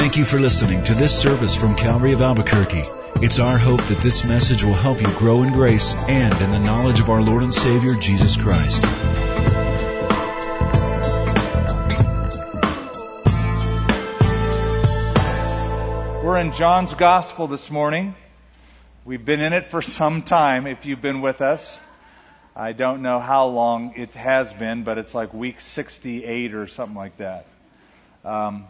Thank you for listening to this service from Calvary of Albuquerque. It's our hope that this message will help you grow in grace and in the knowledge of our Lord and Savior, Jesus Christ. We're in John's Gospel this morning. We've been in it for some time if you've been with us. I don't know how long it has been, but it's like week 68 or something like that. Um,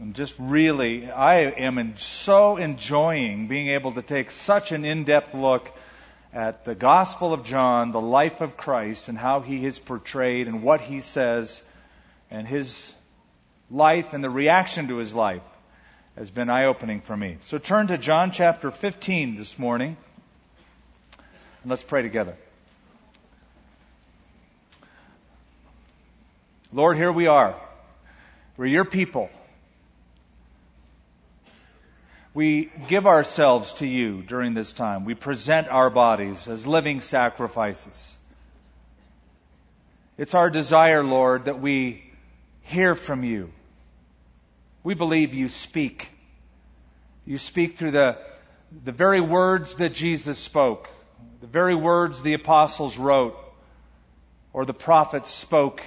and just really, I am in, so enjoying being able to take such an in-depth look at the Gospel of John, the life of Christ, and how he is portrayed and what he says, and his life and the reaction to his life has been eye-opening for me. So turn to John chapter 15 this morning, and let's pray together. Lord, here we are. We're your people. We give ourselves to you during this time. We present our bodies as living sacrifices. It's our desire, Lord, that we hear from you. We believe you speak. You speak through the, the very words that Jesus spoke, the very words the apostles wrote, or the prophets spoke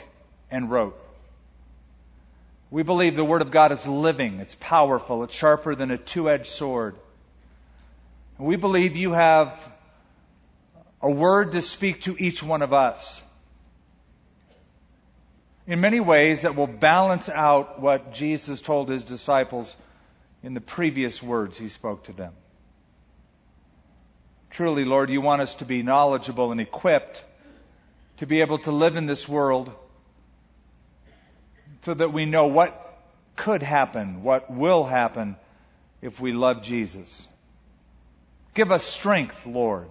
and wrote. We believe the Word of God is living, it's powerful, it's sharper than a two edged sword. And we believe you have a word to speak to each one of us in many ways that will balance out what Jesus told his disciples in the previous words he spoke to them. Truly, Lord, you want us to be knowledgeable and equipped to be able to live in this world so that we know what could happen, what will happen if we love Jesus. Give us strength, Lord,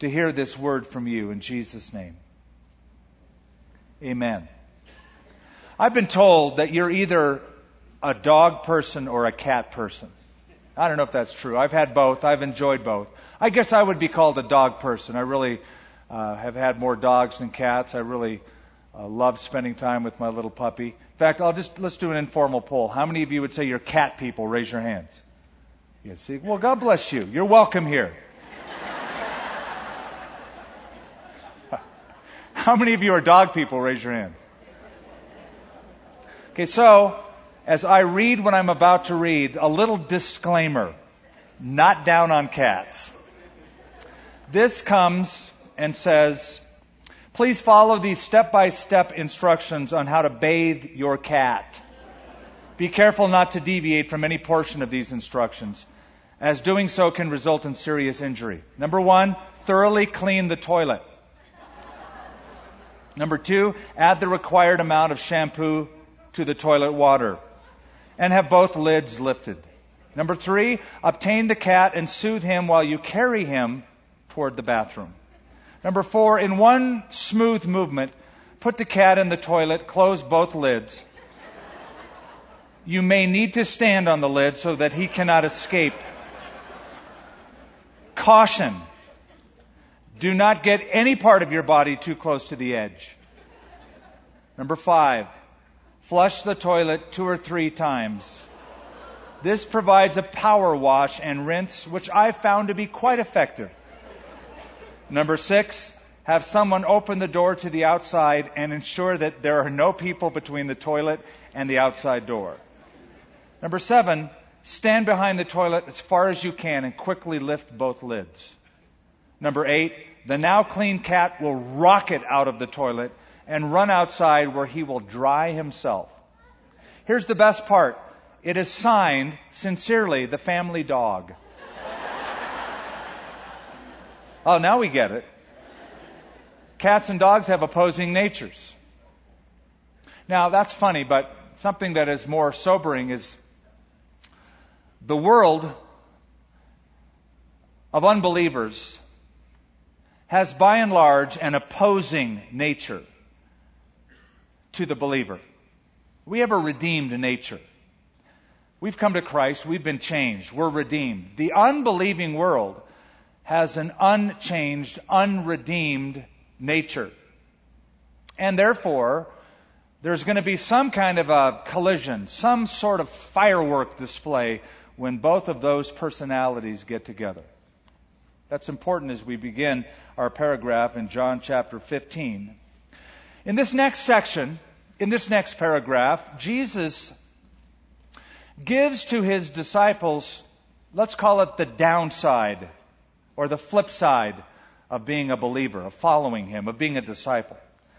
to hear this word from you in Jesus' name. Amen. I've been told that you're either a dog person or a cat person. I don't know if that's true. I've had both. I've enjoyed both. I guess I would be called a dog person. I really uh, have had more dogs than cats. I really uh, love spending time with my little puppy. In fact, I'll just let's do an informal poll. How many of you would say you're cat people? Raise your hands. You see, well, God bless you. You're welcome here. How many of you are dog people? Raise your hands. Okay, so as I read what I'm about to read, a little disclaimer. Not down on cats. This comes and says, Please follow these step by step instructions on how to bathe your cat. Be careful not to deviate from any portion of these instructions, as doing so can result in serious injury. Number one, thoroughly clean the toilet. Number two, add the required amount of shampoo to the toilet water and have both lids lifted. Number three, obtain the cat and soothe him while you carry him toward the bathroom. Number four, in one smooth movement, put the cat in the toilet, close both lids. You may need to stand on the lid so that he cannot escape. Caution. Do not get any part of your body too close to the edge. Number five, flush the toilet two or three times. This provides a power wash and rinse, which I've found to be quite effective. Number six, have someone open the door to the outside and ensure that there are no people between the toilet and the outside door. Number seven, stand behind the toilet as far as you can and quickly lift both lids. Number eight, the now clean cat will rocket out of the toilet and run outside where he will dry himself. Here's the best part. It is signed, sincerely, the family dog. Oh, now we get it. Cats and dogs have opposing natures. Now, that's funny, but something that is more sobering is the world of unbelievers has by and large an opposing nature to the believer. We have a redeemed nature. We've come to Christ, we've been changed, we're redeemed. The unbelieving world has an unchanged, unredeemed nature. And therefore, there's going to be some kind of a collision, some sort of firework display when both of those personalities get together. That's important as we begin our paragraph in John chapter 15. In this next section, in this next paragraph, Jesus gives to his disciples, let's call it the downside or the flip side of being a believer, of following him, of being a disciple.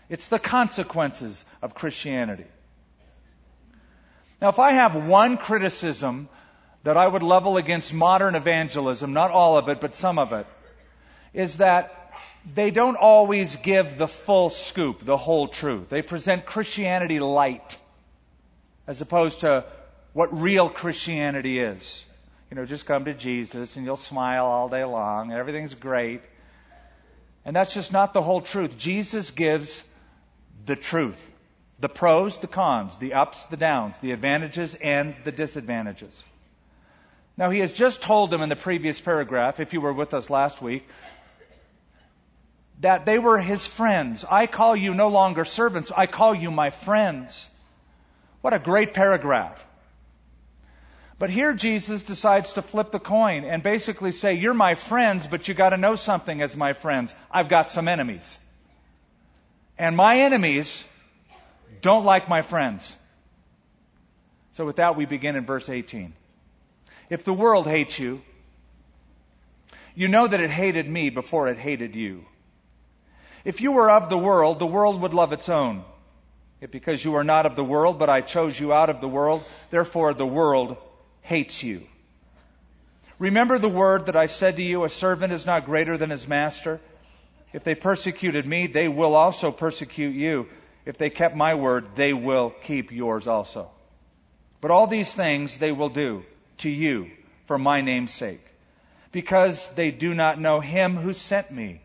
It's the consequences of Christianity. Now, if I have one criticism that I would level against modern evangelism, not all of it, but some of it, is that they don't always give the full scoop, the whole truth. They present Christianity light as opposed to what real Christianity is. You know, just come to Jesus and you'll smile all day long. Everything's great. And that's just not the whole truth. Jesus gives the truth. The pros, the cons, the ups, the downs, the advantages and the disadvantages. Now, he has just told them in the previous paragraph, if you were with us last week, that they were his friends. I call you no longer servants, I call you my friends. What a great paragraph. But here Jesus decides to flip the coin and basically say, You're my friends, but you got to know something as my friends. I've got some enemies. And my enemies don't like my friends. So with that, we begin in verse 18. If the world hates you, you know that it hated me before it hated you. If you were of the world, the world would love its own. Yet because you are not of the world, but I chose you out of the world, therefore the world hates you. Remember the word that I said to you, a servant is not greater than his master. If they persecuted me, they will also persecute you. If they kept my word, they will keep yours also. But all these things they will do to you for my name's sake, because they do not know him who sent me.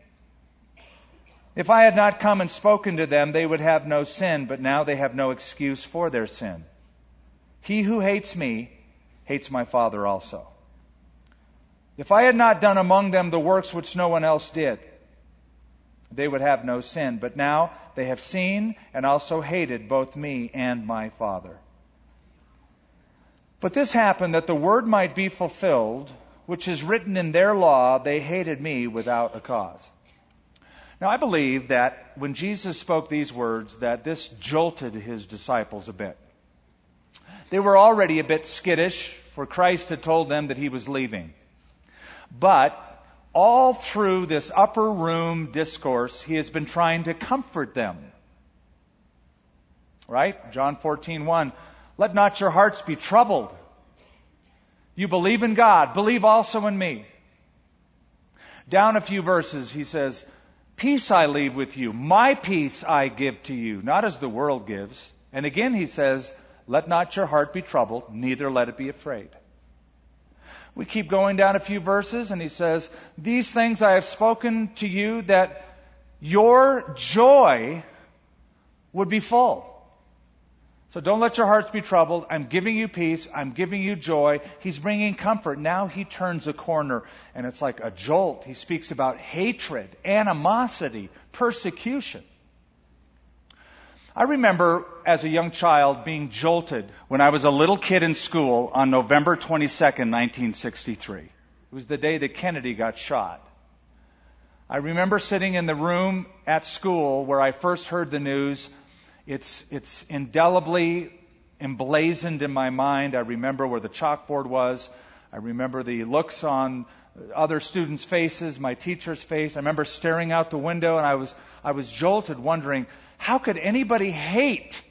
If I had not come and spoken to them, they would have no sin, but now they have no excuse for their sin. He who hates me hates my Father also. If I had not done among them the works which no one else did, they would have no sin. But now they have seen and also hated both me and my Father. But this happened that the word might be fulfilled, which is written in their law, they hated me without a cause. Now I believe that when Jesus spoke these words, that this jolted his disciples a bit. They were already a bit skittish, for Christ had told them that he was leaving. But all through this upper room discourse, he has been trying to comfort them. Right? John 14:1 let not your hearts be troubled. You believe in God, believe also in me. Down a few verses, he says, Peace I leave with you, my peace I give to you, not as the world gives. And again he says, Let not your heart be troubled, neither let it be afraid. We keep going down a few verses, and he says, These things I have spoken to you that your joy would be full. So don't let your hearts be troubled. I'm giving you peace. I'm giving you joy. He's bringing comfort. Now he turns a corner and it's like a jolt. He speaks about hatred, animosity, persecution. I remember as a young child being jolted when I was a little kid in school on November 22, 1963. It was the day that Kennedy got shot. I remember sitting in the room at school where I first heard the news it's, it's indelibly emblazoned in my mind. I remember where the chalkboard was. I remember the looks on other students' faces, my teacher's face. I remember staring out the window and I was, I was jolted wondering, how could anybody hate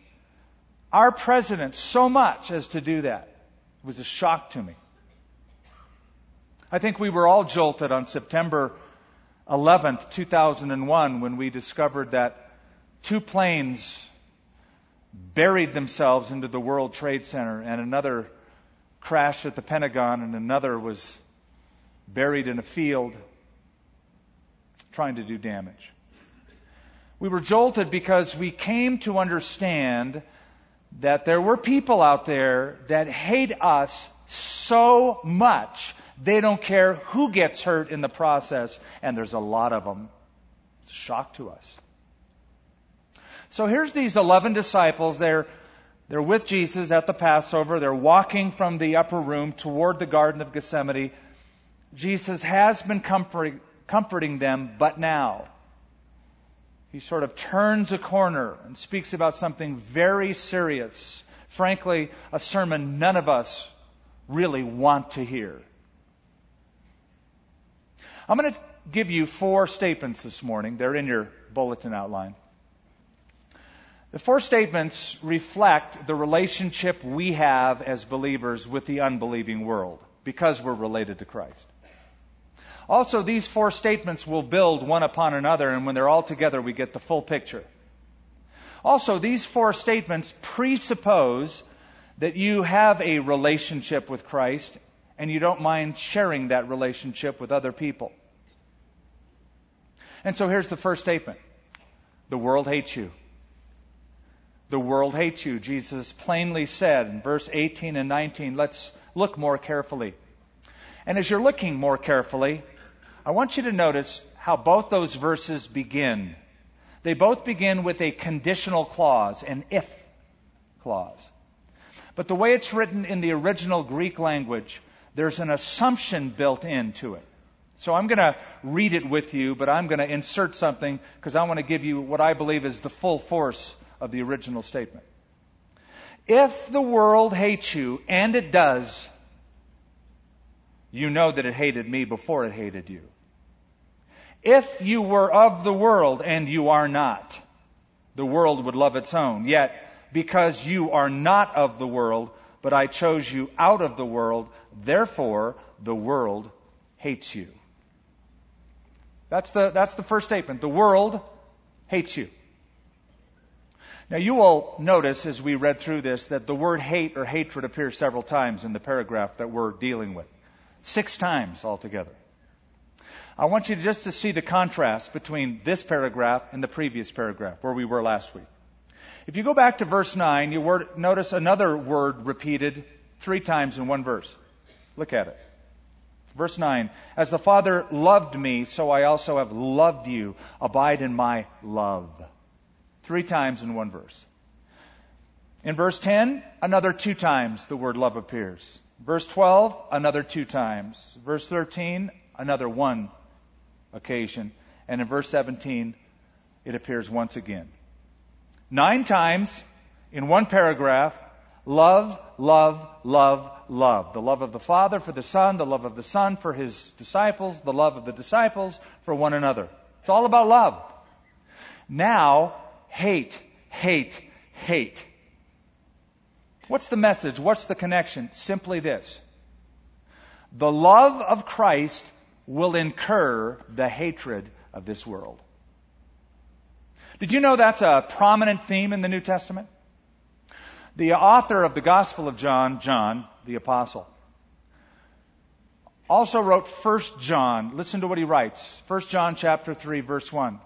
our president so much as to do that? It was a shock to me. I think we were all jolted on September 11th, 2001, when we discovered that two planes buried themselves into the World Trade Center, and another crashed at the Pentagon, and another was buried in a field trying to do damage. We were jolted because we came to understand that there were people out there that hate us so much they don't care who gets hurt in the process, and there's a lot of them. It's a shock to us. So here's these 11 disciples. They're, they're with Jesus at the Passover. They're walking from the upper room toward the Garden of Gethsemane. Jesus has been comforting, comforting them, but now he sort of turns a corner and speaks about something very serious. Frankly, a sermon none of us really want to hear. I'm going to give you four statements this morning. They're in your bulletin outline. The four statements reflect the relationship we have as believers with the unbelieving world because we're related to Christ. Also, these four statements will build one upon another, and when they're all together, we get the full picture. Also, these four statements presuppose that you have a relationship with Christ and you don't mind sharing that relationship with other people. And so here's the first statement the world hates you. The world hates you. Jesus plainly said in verse 18 and 19. Let's look more carefully. And as you're looking more carefully, I want you to notice how both those verses begin. They both begin with a conditional clause, an if clause. But the way it's written in the original Greek language, there's an assumption built into it. So I'm going to read it with you, but I'm going to insert something because I want to give you what I believe is the full force of the original statement. If the world hates you, and it does, you know that it hated me before it hated you. If you were of the world and you are not, the world would love its own. Yet, because you are not of the world, but I chose you out of the world, therefore the world hates you. That's the, that's the first statement. The world hates you. Now you will notice as we read through this that the word hate or hatred appears several times in the paragraph that we're dealing with. Six times altogether. I want you just to see the contrast between this paragraph and the previous paragraph where we were last week. If you go back to verse 9, you word, notice another word repeated three times in one verse. Look at it. Verse 9, As the Father loved me, so I also have loved you. Abide in my love. Three times in one verse. In verse 10, another two times the word love appears. Verse 12, another two times. Verse 13, another one occasion. And in verse 17, it appears once again. Nine times in one paragraph, love, love, love, love. The love of the Father for the Son, the love of the Son for his disciples, the love of the disciples for one another. It's all about love. Now, hate, hate, hate. What's the message? What's the connection? Simply this. The love of Christ will incur the hatred of this world. Did you know that's a prominent theme in the New Testament? The author of the Gospel of John, John, the apostle, also wrote 1 John. Listen to what he writes. 1 John chapter 3 verse 1.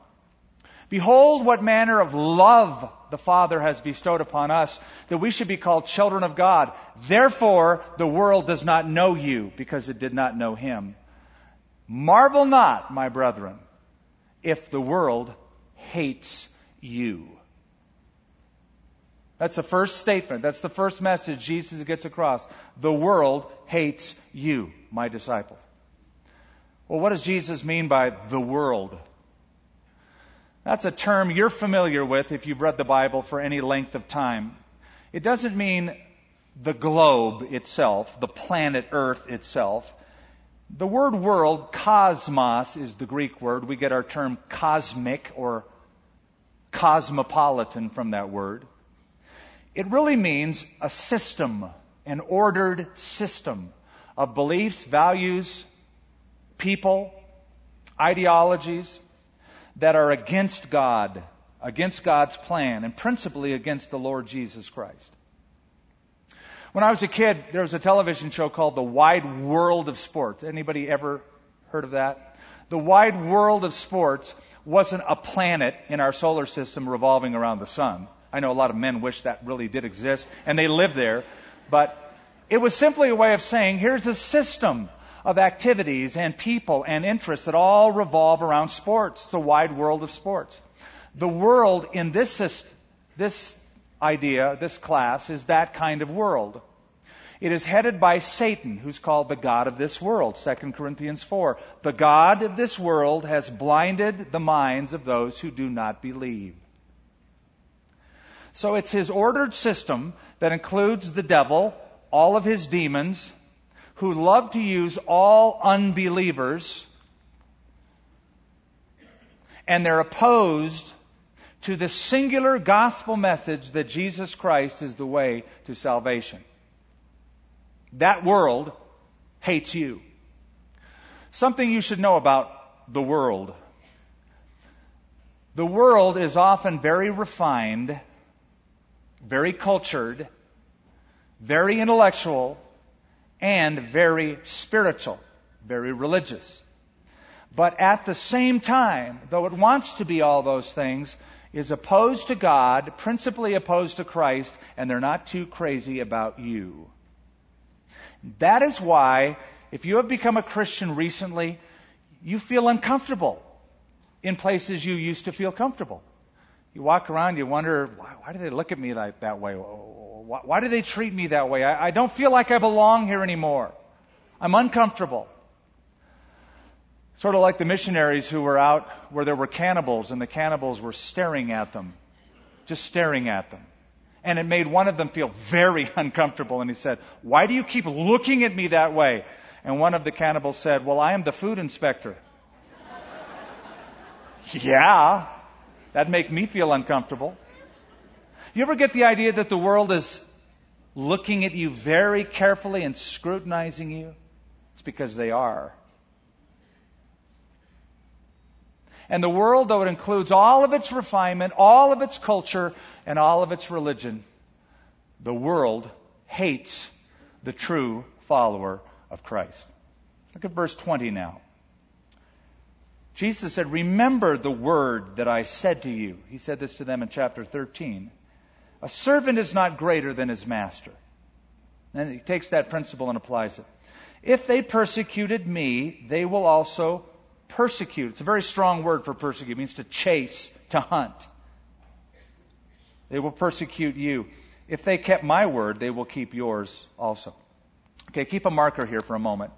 Behold what manner of love the Father has bestowed upon us that we should be called children of God. Therefore the world does not know you because it did not know him. Marvel not, my brethren, if the world hates you. That's the first statement. That's the first message Jesus gets across. The world hates you, my disciples. Well, what does Jesus mean by the world? That's a term you're familiar with if you've read the Bible for any length of time. It doesn't mean the globe itself, the planet Earth itself. The word world, cosmos, is the Greek word. We get our term cosmic or cosmopolitan from that word. It really means a system, an ordered system of beliefs, values, people, ideologies that are against God, against God's plan, and principally against the Lord Jesus Christ. When I was a kid, there was a television show called The Wide World of Sports. Anybody ever heard of that? The Wide World of Sports wasn't a planet in our solar system revolving around the sun. I know a lot of men wish that really did exist, and they live there, but it was simply a way of saying, here's a system of activities and people and interests that all revolve around sports, the wide world of sports. The world in this This idea, this class, is that kind of world. It is headed by Satan, who's called the God of this world, 2 Corinthians 4. The God of this world has blinded the minds of those who do not believe. So it's his ordered system that includes the devil, all of his demons, who love to use all unbelievers, and they're opposed to the singular gospel message that Jesus Christ is the way to salvation. That world hates you. Something you should know about the world. The world is often very refined, very cultured, very intellectual, and very spiritual, very religious. But at the same time, though it wants to be all those things, is opposed to God, principally opposed to Christ, and they're not too crazy about you. That is why, if you have become a Christian recently, you feel uncomfortable in places you used to feel comfortable. You walk around, you wonder, why, why do they look at me like that way? Why, why do they treat me that way? I, I don't feel like I belong here anymore. I'm uncomfortable. Sort of like the missionaries who were out where there were cannibals and the cannibals were staring at them, just staring at them and it made one of them feel very uncomfortable. And he said, Why do you keep looking at me that way? And one of the cannibals said, Well, I am the food inspector. yeah, that'd make me feel uncomfortable. You ever get the idea that the world is looking at you very carefully and scrutinizing you? It's because they are. And the world, though it includes all of its refinement, all of its culture, and all of its religion, the world hates the true follower of Christ. Look at verse 20 now. Jesus said, Remember the word that I said to you. He said this to them in chapter 13. A servant is not greater than his master. And he takes that principle and applies it. If they persecuted me, they will also persecute. It's a very strong word for persecute. It means to chase, to hunt. They will persecute you. If they kept my word, they will keep yours also. Okay, keep a marker here for a moment.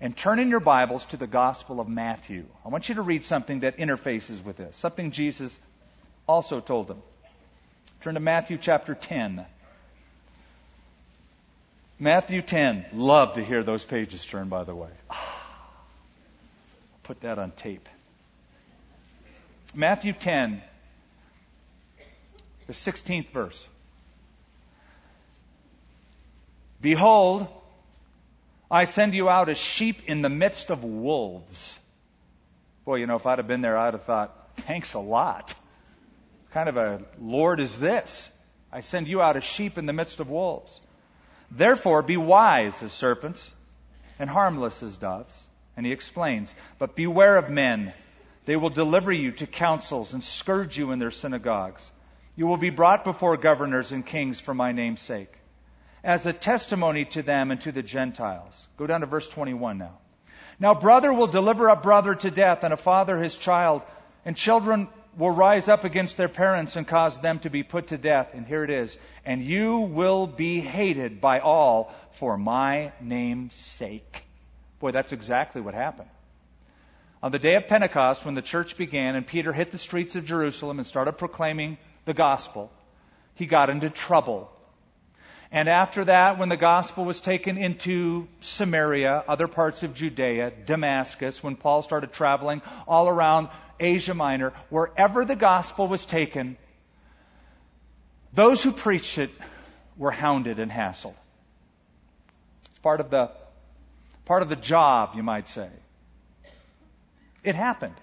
And turn in your Bibles to the Gospel of Matthew. I want you to read something that interfaces with this, something Jesus also told them. Turn to Matthew chapter 10. Matthew 10. Love to hear those pages turn, by the way. Put that on tape. Matthew 10, the 16th verse. Behold, I send you out as sheep in the midst of wolves. Boy, you know, if I'd have been there, I'd have thought, thanks a lot. What kind of a Lord is this? I send you out as sheep in the midst of wolves. Therefore, be wise as serpents and harmless as doves. And he explains, but beware of men. They will deliver you to councils and scourge you in their synagogues. You will be brought before governors and kings for my name's sake, as a testimony to them and to the Gentiles. Go down to verse 21 now. Now, brother will deliver up brother to death, and a father his child, and children will rise up against their parents and cause them to be put to death. And here it is. And you will be hated by all for my name's sake. Boy, that's exactly what happened. On the day of Pentecost, when the church began and Peter hit the streets of Jerusalem and started proclaiming the gospel, he got into trouble. And after that, when the gospel was taken into Samaria, other parts of Judea, Damascus, when Paul started traveling all around Asia Minor, wherever the gospel was taken, those who preached it were hounded and hassled. It's part of the part of the job, you might say. It happened.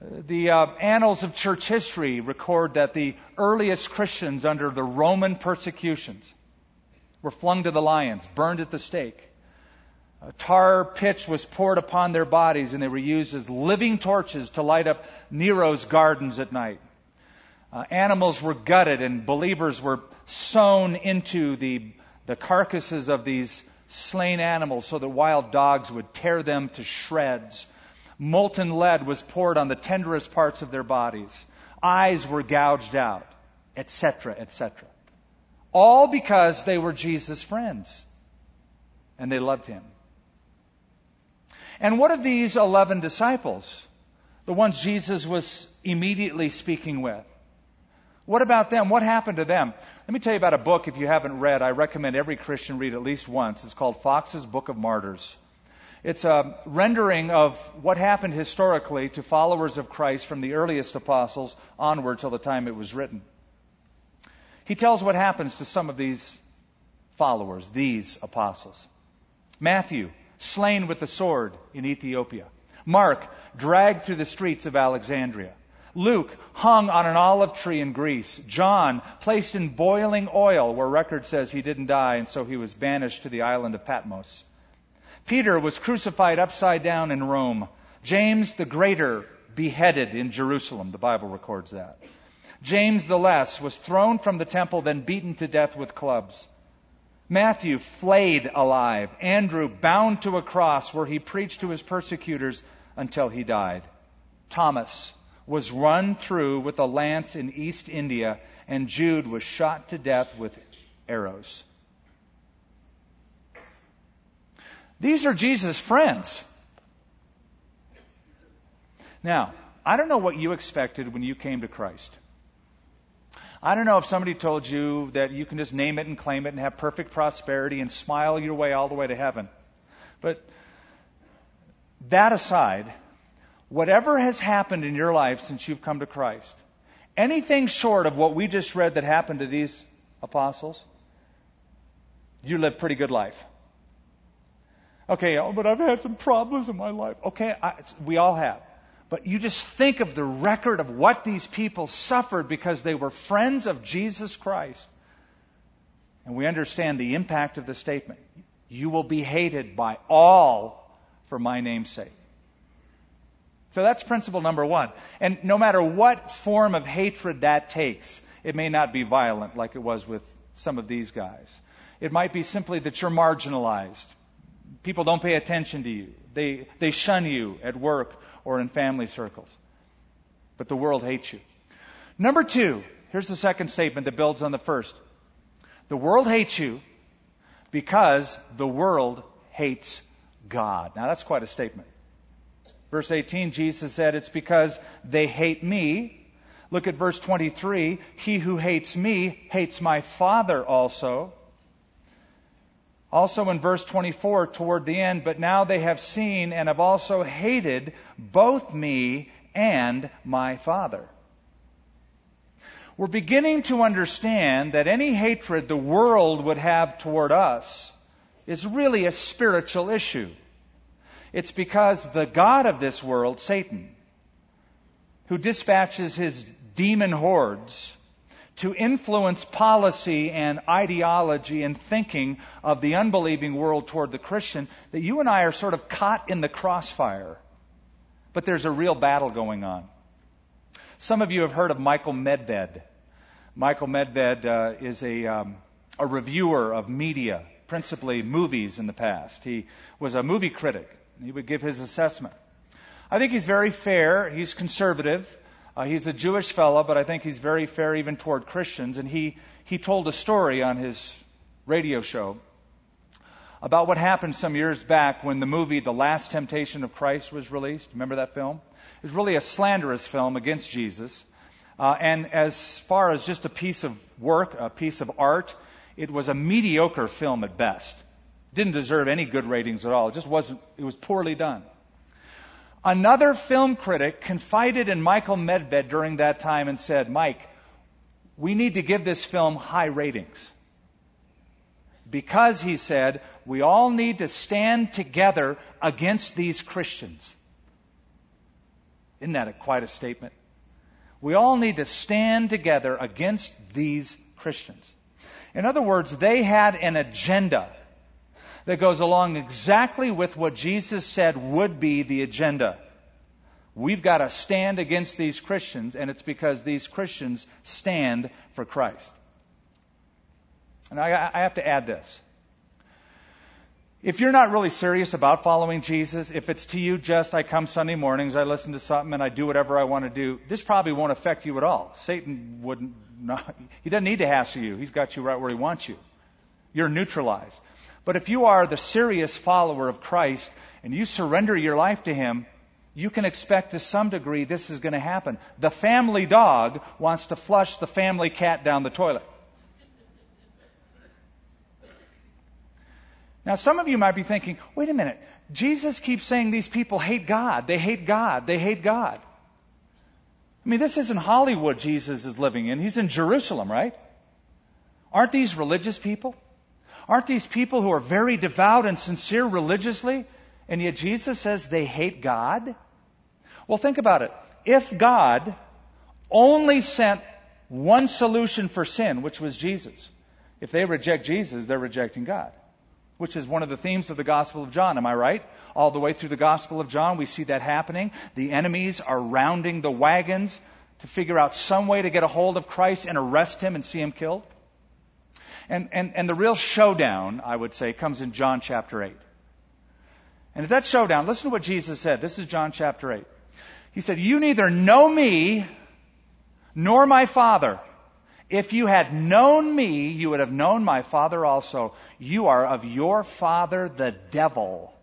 The uh, annals of church history record that the earliest Christians under the Roman persecutions were flung to the lions, burned at the stake. A tar pitch was poured upon their bodies, and they were used as living torches to light up Nero's gardens at night. Uh, animals were gutted, and believers were sewn into the, the carcasses of these slain animals so that wild dogs would tear them to shreds Molten lead was poured on the tenderest parts of their bodies. Eyes were gouged out. etc., etc. All because they were Jesus' friends and they loved him. And what of these 11 disciples? The ones Jesus was immediately speaking with. What about them? What happened to them? Let me tell you about a book if you haven't read. I recommend every Christian read at least once. It's called Fox's Book of Martyrs. It's a rendering of what happened historically to followers of Christ from the earliest apostles onward till the time it was written. He tells what happens to some of these followers, these apostles. Matthew, slain with the sword in Ethiopia. Mark, dragged through the streets of Alexandria. Luke, hung on an olive tree in Greece. John, placed in boiling oil, where record says he didn't die, and so he was banished to the island of Patmos. Peter was crucified upside down in Rome. James the Greater, beheaded in Jerusalem. The Bible records that. James the Less was thrown from the temple, then beaten to death with clubs. Matthew flayed alive. Andrew bound to a cross where he preached to his persecutors until he died. Thomas was run through with a lance in East India, and Jude was shot to death with arrows. These are Jesus' friends. Now, I don't know what you expected when you came to Christ. I don't know if somebody told you that you can just name it and claim it and have perfect prosperity and smile your way all the way to heaven. But that aside, whatever has happened in your life since you've come to Christ, anything short of what we just read that happened to these apostles, you live pretty good life. Okay, oh, but I've had some problems in my life. Okay, I, we all have. But you just think of the record of what these people suffered because they were friends of Jesus Christ. And we understand the impact of the statement. You will be hated by all for my name's sake. So that's principle number one. And no matter what form of hatred that takes, it may not be violent like it was with some of these guys. It might be simply that you're marginalized. People don't pay attention to you. They, they shun you at work or in family circles. But the world hates you. Number two, here's the second statement that builds on the first. The world hates you because the world hates God. Now that's quite a statement. Verse 18, Jesus said, It's because they hate me. Look at verse 23. He who hates me hates my Father also. Also in verse 24, toward the end, but now they have seen and have also hated both me and my Father. We're beginning to understand that any hatred the world would have toward us is really a spiritual issue. It's because the God of this world, Satan, who dispatches his demon hordes to influence policy and ideology and thinking of the unbelieving world toward the Christian, that you and I are sort of caught in the crossfire. But there's a real battle going on. Some of you have heard of Michael Medved. Michael Medved uh, is a, um, a reviewer of media, principally movies in the past. He was a movie critic. He would give his assessment. I think he's very fair. He's conservative. Uh, he's a Jewish fellow, but I think he's very fair even toward Christians. And he, he told a story on his radio show about what happened some years back when the movie The Last Temptation of Christ was released. Remember that film? It was really a slanderous film against Jesus. Uh, and as far as just a piece of work, a piece of art, it was a mediocre film at best. Didn't deserve any good ratings at all. It just wasn't, it was poorly done. Another film critic confided in Michael Medved during that time and said, Mike, we need to give this film high ratings. Because, he said, we all need to stand together against these Christians. Isn't that a, quite a statement? We all need to stand together against these Christians. In other words, they had an agenda that goes along exactly with what Jesus said would be the agenda. We've got to stand against these Christians, and it's because these Christians stand for Christ. And I, I have to add this. If you're not really serious about following Jesus, if it's to you just, I come Sunday mornings, I listen to something, and I do whatever I want to do, this probably won't affect you at all. Satan wouldn't, not, he doesn't need to hassle you. He's got you right where he wants you. You're neutralized. But if you are the serious follower of Christ and you surrender your life to him, you can expect to some degree this is going to happen. The family dog wants to flush the family cat down the toilet. Now, some of you might be thinking, wait a minute, Jesus keeps saying these people hate God. They hate God. They hate God. I mean, this isn't Hollywood Jesus is living in. He's in Jerusalem, right? Aren't these religious people? Aren't these people who are very devout and sincere religiously? And yet Jesus says they hate God? Well, think about it. If God only sent one solution for sin, which was Jesus, if they reject Jesus, they're rejecting God which is one of the themes of the Gospel of John. Am I right? All the way through the Gospel of John, we see that happening. The enemies are rounding the wagons to figure out some way to get a hold of Christ and arrest him and see him killed. And, and, and the real showdown, I would say, comes in John chapter 8. And at that showdown, listen to what Jesus said. This is John chapter 8. He said, You neither know me nor my Father. If you had known me, you would have known my Father also. You are of your father, the devil.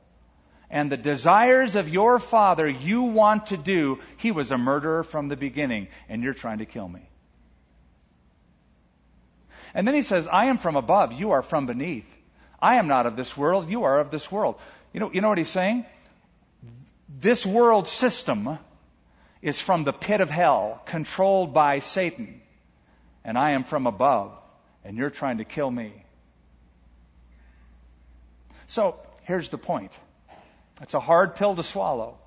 And the desires of your father you want to do. He was a murderer from the beginning, and you're trying to kill me. And then he says, I am from above, you are from beneath. I am not of this world, you are of this world. You know, you know what he's saying? This world system is from the pit of hell, controlled by Satan and I am from above, and you're trying to kill me. So, here's the point. It's a hard pill to swallow.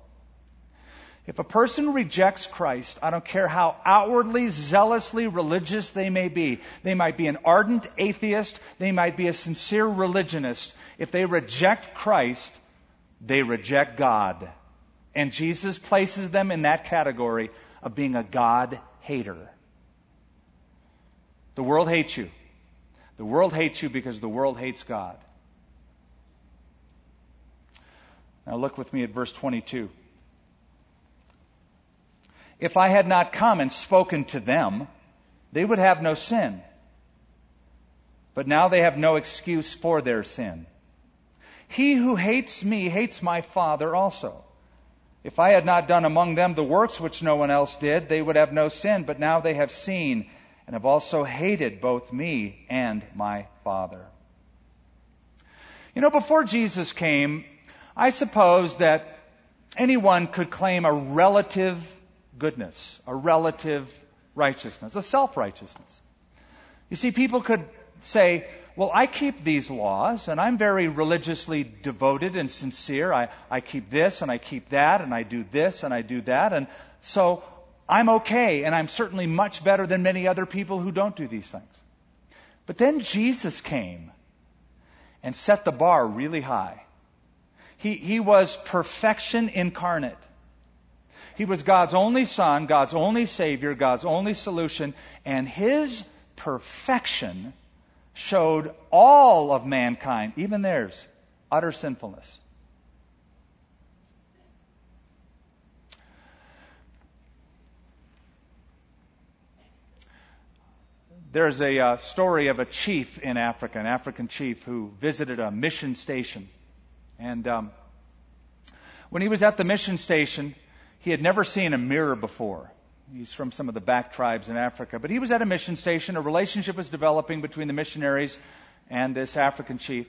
If a person rejects Christ, I don't care how outwardly, zealously religious they may be, they might be an ardent atheist, they might be a sincere religionist. If they reject Christ, they reject God. And Jesus places them in that category of being a God hater. The world hates you. The world hates you because the world hates God. Now look with me at verse 22. If I had not come and spoken to them, they would have no sin. But now they have no excuse for their sin. He who hates me hates my Father also. If I had not done among them the works which no one else did, they would have no sin, but now they have seen and have also hated both me and my Father. You know, before Jesus came, I suppose that anyone could claim a relative goodness, a relative righteousness, a self righteousness. You see, people could say, well, I keep these laws, and I'm very religiously devoted and sincere. I, I keep this, and I keep that, and I do this, and I do that, and so I'm okay, and I'm certainly much better than many other people who don't do these things. But then Jesus came and set the bar really high. He, he was perfection incarnate. He was God's only Son, God's only Savior, God's only solution, and His perfection showed all of mankind, even theirs, utter sinfulness. There's a uh, story of a chief in Africa, an African chief who visited a mission station. And um, when he was at the mission station, he had never seen a mirror before. He's from some of the back tribes in Africa. But he was at a mission station. A relationship was developing between the missionaries and this African chief.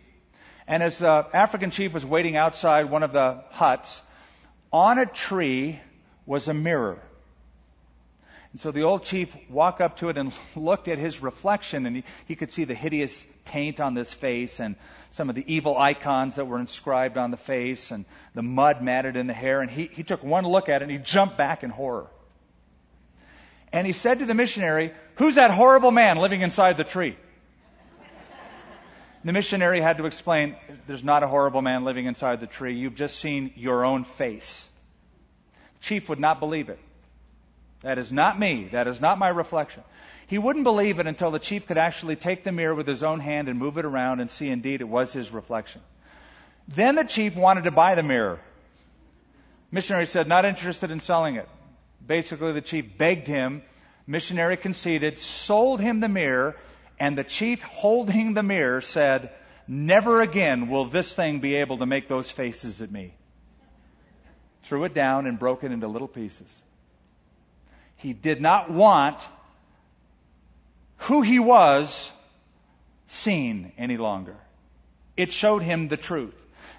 And as the African chief was waiting outside one of the huts, on a tree was a mirror. And so the old chief walked up to it and looked at his reflection, and he, he could see the hideous paint on this face and some of the evil icons that were inscribed on the face and the mud matted in the hair. And he, he took one look at it and he jumped back in horror. And he said to the missionary, Who's that horrible man living inside the tree? The missionary had to explain, There's not a horrible man living inside the tree. You've just seen your own face. The chief would not believe it. That is not me. That is not my reflection. He wouldn't believe it until the chief could actually take the mirror with his own hand and move it around and see indeed it was his reflection. Then the chief wanted to buy the mirror. Missionary said, not interested in selling it. Basically, the chief begged him. Missionary conceded, sold him the mirror, and the chief holding the mirror said, Never again will this thing be able to make those faces at me. Threw it down and broke it into little pieces. He did not want who he was seen any longer. It showed him the truth.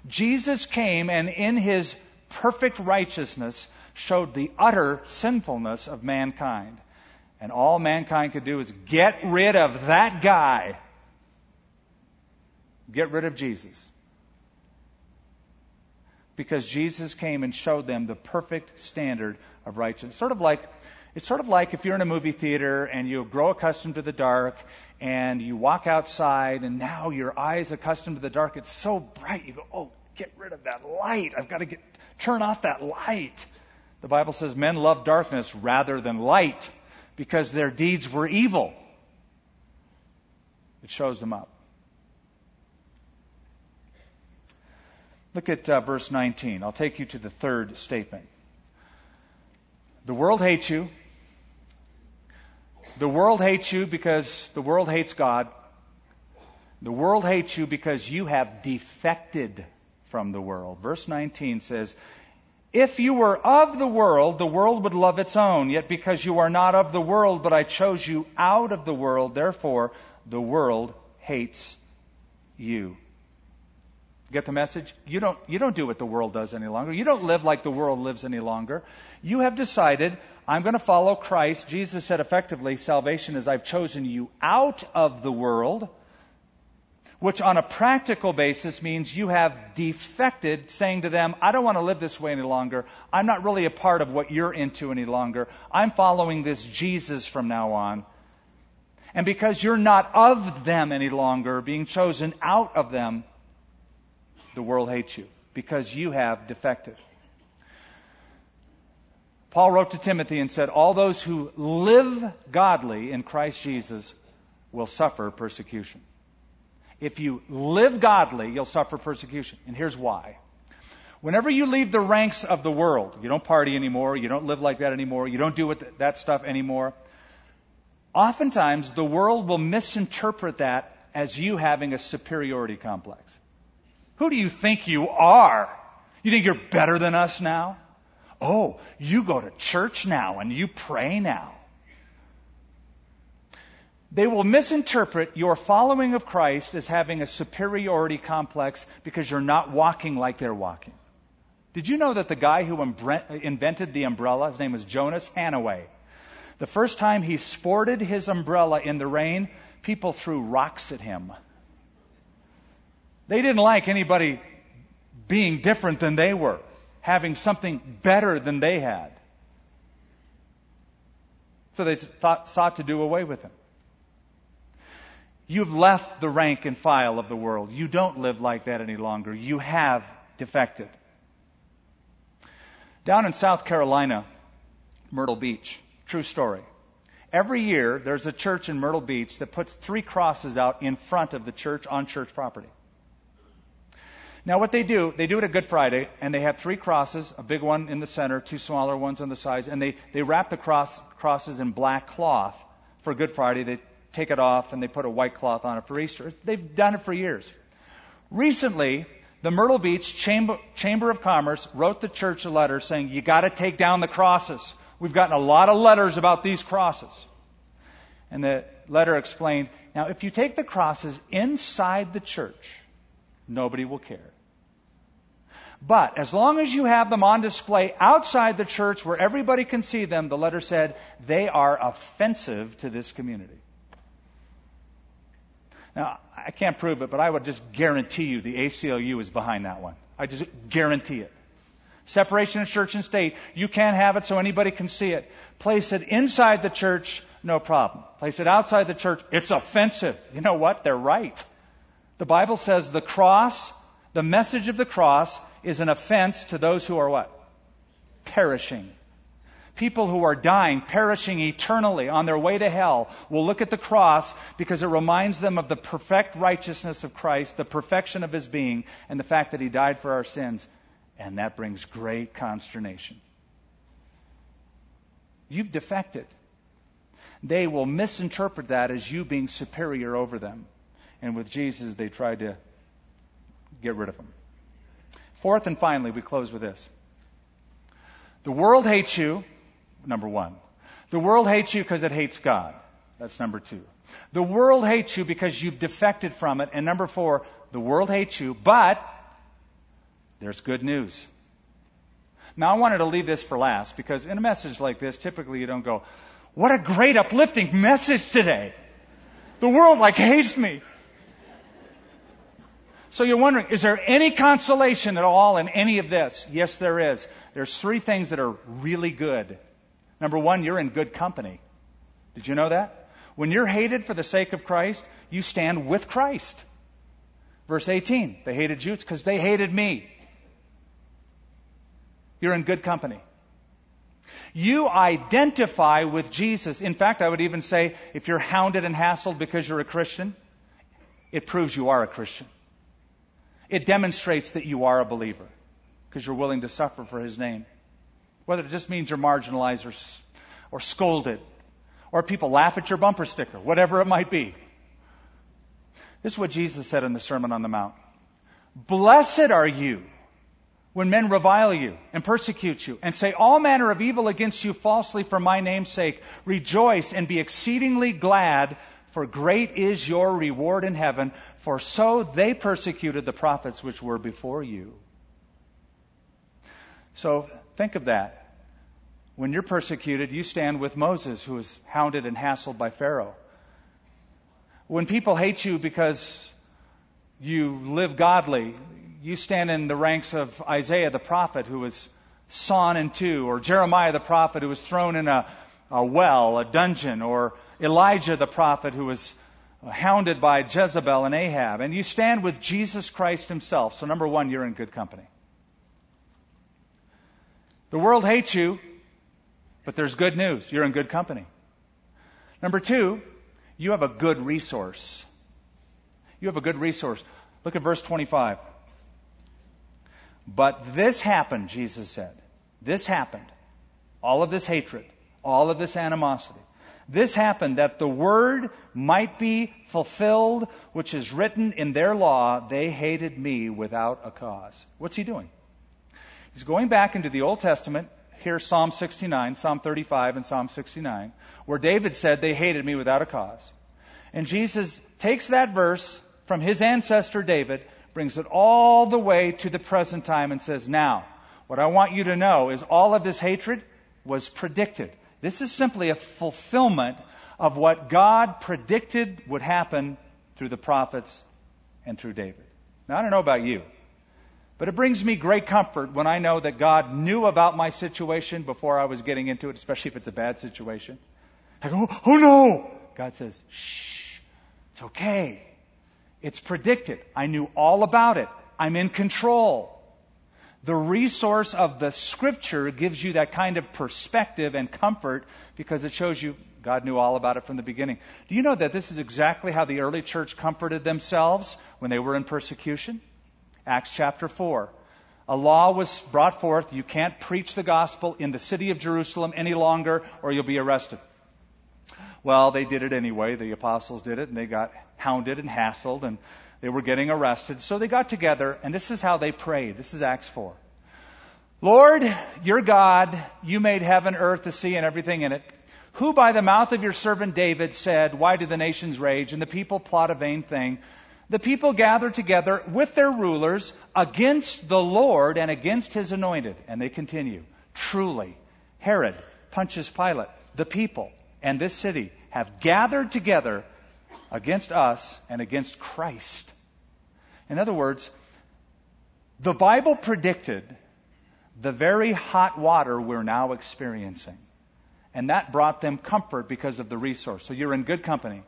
Jesus came and in his perfect righteousness showed the utter sinfulness of mankind. And all mankind could do is get rid of that guy. Get rid of Jesus. Because Jesus came and showed them the perfect standard of righteousness. Sort of like, it's sort of like if you're in a movie theater and you grow accustomed to the dark and you walk outside and now your eyes accustomed to the dark. It's so bright. You go, oh, get rid of that light. I've got to get, turn off that light. The Bible says men love darkness rather than light because their deeds were evil. It shows them up. Look at uh, verse 19. I'll take you to the third statement. The world hates you. The world hates you because the world hates God. The world hates you because you have defected from the world. Verse 19 says, If you were of the world, the world would love its own. Yet because you are not of the world, but I chose you out of the world, therefore the world hates you. Get the message? You don't, you don't do what the world does any longer. You don't live like the world lives any longer. You have decided, I'm going to follow Christ. Jesus said effectively, salvation is I've chosen you out of the world, which on a practical basis means you have defected, saying to them, I don't want to live this way any longer. I'm not really a part of what you're into any longer. I'm following this Jesus from now on. And because you're not of them any longer, being chosen out of them, the world hates you because you have defected. Paul wrote to Timothy and said, All those who live godly in Christ Jesus will suffer persecution. If you live godly, you'll suffer persecution. And here's why. Whenever you leave the ranks of the world, you don't party anymore, you don't live like that anymore, you don't do that stuff anymore, oftentimes the world will misinterpret that as you having a superiority complex. Who do you think you are? You think you're better than us now? Oh, you go to church now and you pray now. They will misinterpret your following of Christ as having a superiority complex because you're not walking like they're walking. Did you know that the guy who invented the umbrella, his name was Jonas Hannaway, the first time he sported his umbrella in the rain, people threw rocks at him. They didn't like anybody being different than they were, having something better than they had. So they thought, sought to do away with him. You've left the rank and file of the world. You don't live like that any longer. You have defected. Down in South Carolina, Myrtle Beach, true story. Every year, there's a church in Myrtle Beach that puts three crosses out in front of the church on church property. Now, what they do, they do it at Good Friday, and they have three crosses, a big one in the center, two smaller ones on the sides, and they, they wrap the cross, crosses in black cloth for Good Friday. They take it off and they put a white cloth on it for Easter. They've done it for years. Recently, the Myrtle Beach Chamber, Chamber of Commerce wrote the church a letter saying, you gotta take down the crosses. We've gotten a lot of letters about these crosses. And the letter explained, now if you take the crosses inside the church, nobody will care. But as long as you have them on display outside the church where everybody can see them, the letter said, they are offensive to this community. Now, I can't prove it, but I would just guarantee you the ACLU is behind that one. I just guarantee it. Separation of church and state, you can't have it so anybody can see it. Place it inside the church, no problem. Place it outside the church, it's offensive. You know what? They're right. The Bible says the cross, the message of the cross, is an offense to those who are what? Perishing. People who are dying, perishing eternally on their way to hell will look at the cross because it reminds them of the perfect righteousness of Christ, the perfection of his being, and the fact that he died for our sins. And that brings great consternation. You've defected. They will misinterpret that as you being superior over them. And with Jesus, they tried to get rid of him. Fourth and finally, we close with this. The world hates you, number one. The world hates you because it hates God. That's number two. The world hates you because you've defected from it. And number four, the world hates you, but there's good news. Now, I wanted to leave this for last because in a message like this, typically you don't go, What a great uplifting message today. The world like hates me. So you're wondering, is there any consolation at all in any of this? Yes, there is. There's three things that are really good. Number one, you're in good company. Did you know that? When you're hated for the sake of Christ, you stand with Christ. Verse 18, they hated Jews because they hated me. You're in good company. You identify with Jesus. In fact, I would even say if you're hounded and hassled because you're a Christian, it proves you are a Christian. It demonstrates that you are a believer because you're willing to suffer for his name. Whether it just means you're marginalized or, or scolded, or people laugh at your bumper sticker, whatever it might be. This is what Jesus said in the Sermon on the Mount. Blessed are you when men revile you and persecute you and say all manner of evil against you falsely for my name's sake. Rejoice and be exceedingly glad, for great is your reward in heaven, for so they persecuted the prophets which were before you. So think of that. When you're persecuted, you stand with Moses, who was hounded and hassled by Pharaoh. When people hate you because you live godly, you stand in the ranks of Isaiah the prophet, who was sawn in two, or Jeremiah the prophet, who was thrown in a, a well, a dungeon, or Elijah the prophet, who was hounded by Jezebel and Ahab. And you stand with Jesus Christ himself. So, number one, you're in good company. The world hates you, but there's good news. You're in good company. Number two, you have a good resource. You have a good resource. Look at verse 25. But this happened, Jesus said. This happened. All of this hatred, all of this animosity. This happened that the word might be fulfilled, which is written in their law, they hated me without a cause. What's he doing? He's going back into the Old Testament, here Psalm 69, Psalm 35, and Psalm 69, where David said, They hated me without a cause. And Jesus takes that verse from his ancestor David, brings it all the way to the present time, and says, Now, what I want you to know is all of this hatred was predicted. This is simply a fulfillment of what God predicted would happen through the prophets and through David. Now, I don't know about you. But it brings me great comfort when I know that God knew about my situation before I was getting into it, especially if it's a bad situation. I go, oh no! God says, shh, it's okay. It's predicted. I knew all about it. I'm in control. The resource of the scripture gives you that kind of perspective and comfort because it shows you God knew all about it from the beginning. Do you know that this is exactly how the early church comforted themselves when they were in persecution? Acts chapter 4. A law was brought forth. You can't preach the gospel in the city of Jerusalem any longer or you'll be arrested. Well, they did it anyway. The apostles did it and they got hounded and hassled and they were getting arrested. So they got together and this is how they prayed. This is Acts 4. Lord, your God, you made heaven, earth, the sea, and everything in it, who by the mouth of your servant David said, Why do the nations rage and the people plot a vain thing? the people gathered together with their rulers against the Lord and against his anointed. And they continue. Truly, Herod, Pontius Pilate, the people, and this city have gathered together against us and against Christ. In other words, the Bible predicted the very hot water we're now experiencing. And that brought them comfort because of the resource. So you're in good company.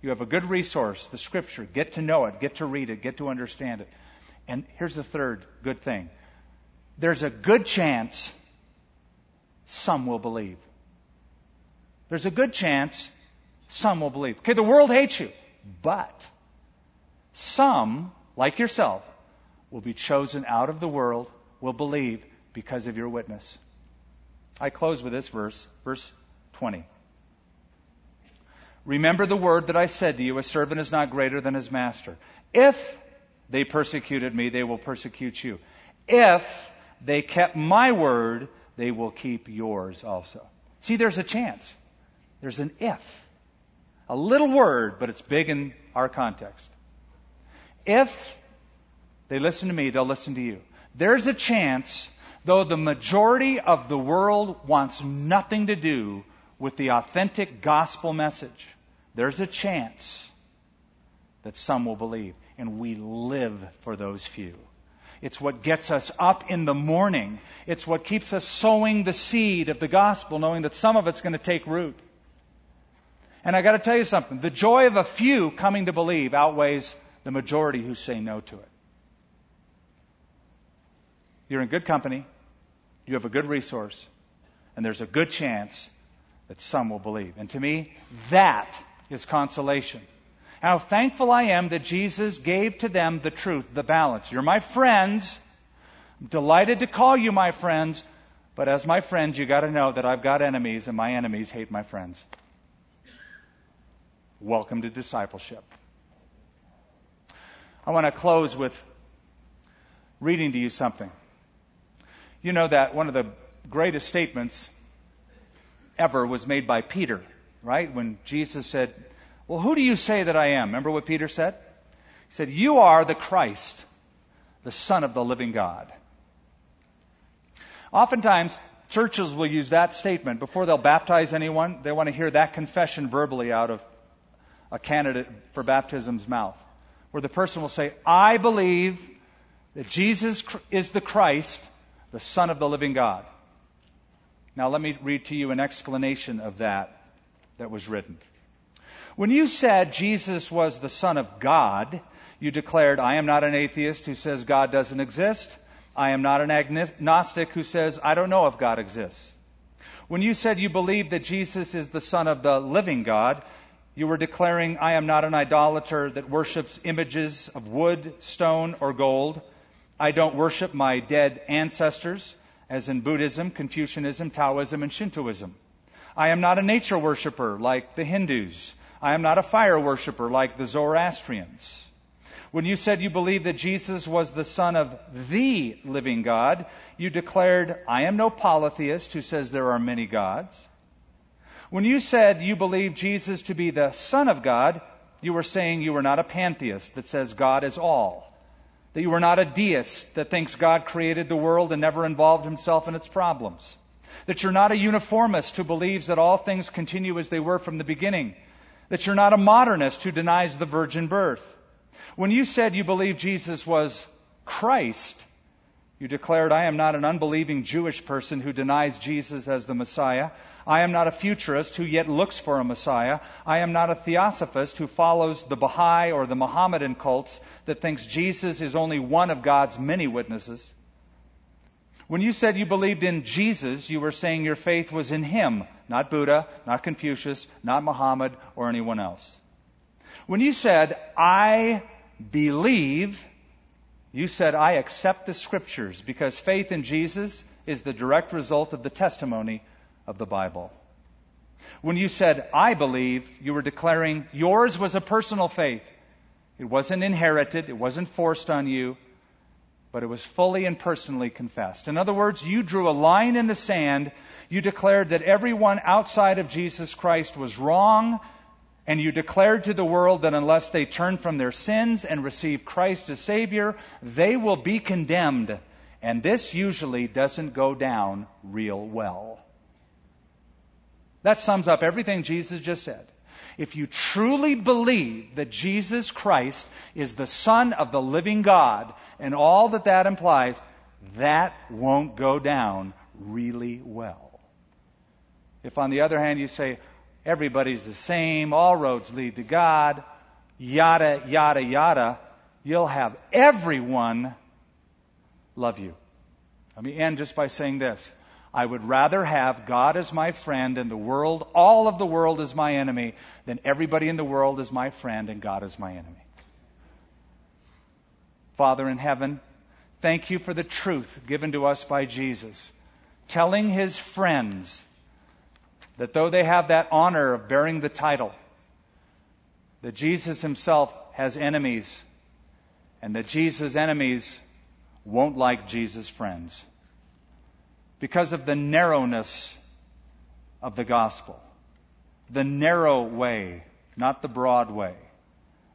You have a good resource, the scripture. Get to know it, get to read it, get to understand it. And here's the third good thing there's a good chance some will believe. There's a good chance some will believe. Okay, the world hates you, but some, like yourself, will be chosen out of the world, will believe because of your witness. I close with this verse, verse 20. Remember the word that I said to you, a servant is not greater than his master. If they persecuted me, they will persecute you. If they kept my word, they will keep yours also. See, there's a chance. There's an if. A little word, but it's big in our context. If they listen to me, they'll listen to you. There's a chance, though the majority of the world wants nothing to do with the authentic gospel message, there's a chance that some will believe. And we live for those few. It's what gets us up in the morning. It's what keeps us sowing the seed of the gospel, knowing that some of it's going to take root. And I got to tell you something. The joy of a few coming to believe outweighs the majority who say no to it. You're in good company. You have a good resource. And there's a good chance that some will believe. And to me, that is consolation. How thankful I am that Jesus gave to them the truth, the balance. You're my friends. I'm delighted to call you my friends. But as my friends, you got to know that I've got enemies, and my enemies hate my friends. Welcome to discipleship. I want to close with reading to you something. You know that one of the greatest statements ever was made by Peter, right? When Jesus said, Well, who do you say that I am? Remember what Peter said? He said, You are the Christ, the Son of the living God. Oftentimes, churches will use that statement before they'll baptize anyone. They want to hear that confession verbally out of a candidate for baptism's mouth, where the person will say, I believe that Jesus is the Christ, the Son of the living God. Now, let me read to you an explanation of that that was written. When you said Jesus was the Son of God, you declared, I am not an atheist who says God doesn't exist. I am not an agnostic who says, I don't know if God exists. When you said you believe that Jesus is the Son of the living God, you were declaring, I am not an idolater that worships images of wood, stone, or gold. I don't worship my dead ancestors, as in Buddhism, Confucianism, Taoism, and Shintoism. I am not a nature worshiper like the Hindus. I am not a fire worshiper like the Zoroastrians. When you said you believed that Jesus was the Son of the living God, you declared, I am no polytheist who says there are many gods. When you said you believe Jesus to be the Son of God, you were saying you were not a pantheist that says God is all. That you were not a deist that thinks God created the world and never involved himself in its problems. That you're not a uniformist who believes that all things continue as they were from the beginning. That you're not a modernist who denies the virgin birth. When you said you believe Jesus was Christ, you declared, I am not an unbelieving Jewish person who denies Jesus as the Messiah. I am not a futurist who yet looks for a Messiah. I am not a theosophist who follows the Baha'i or the Mohammedan cults that thinks Jesus is only one of God's many witnesses. When you said you believed in Jesus, you were saying your faith was in Him, not Buddha, not Confucius, not Muhammad, or anyone else. When you said, I believe, you said, I accept the scriptures because faith in Jesus is the direct result of the testimony of the Bible. When you said, I believe, you were declaring yours was a personal faith. It wasn't inherited, it wasn't forced on you, but it was fully and personally confessed. In other words, you drew a line in the sand. You declared that everyone outside of Jesus Christ was wrong and you declared to the world that unless they turn from their sins and receive Christ as Savior, they will be condemned. And this usually doesn't go down real well. That sums up everything Jesus just said. If you truly believe that Jesus Christ is the Son of the living God and all that that implies, that won't go down really well. If on the other hand you say, everybody's the same, all roads lead to God, yada, yada, yada, you'll have everyone love you. Let me end just by saying this. I would rather have God as my friend and the world, all of the world as my enemy, than everybody in the world as my friend and God as my enemy. Father in heaven, thank you for the truth given to us by Jesus, telling his friends that though they have that honor of bearing the title, that Jesus himself has enemies, and that Jesus' enemies won't like Jesus' friends because of the narrowness of the gospel. The narrow way, not the broad way.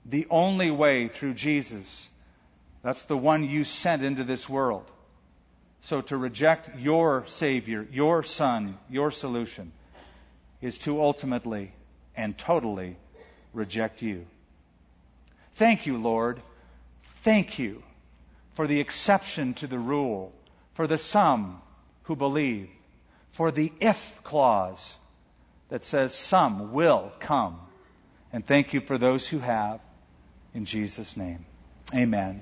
The only way through Jesus. That's the one you sent into this world. So to reject your Savior, your Son, your solution, is to ultimately and totally reject you. Thank you, Lord. Thank you for the exception to the rule, for the some who believe, for the if clause that says some will come. And thank you for those who have. In Jesus' name. Amen.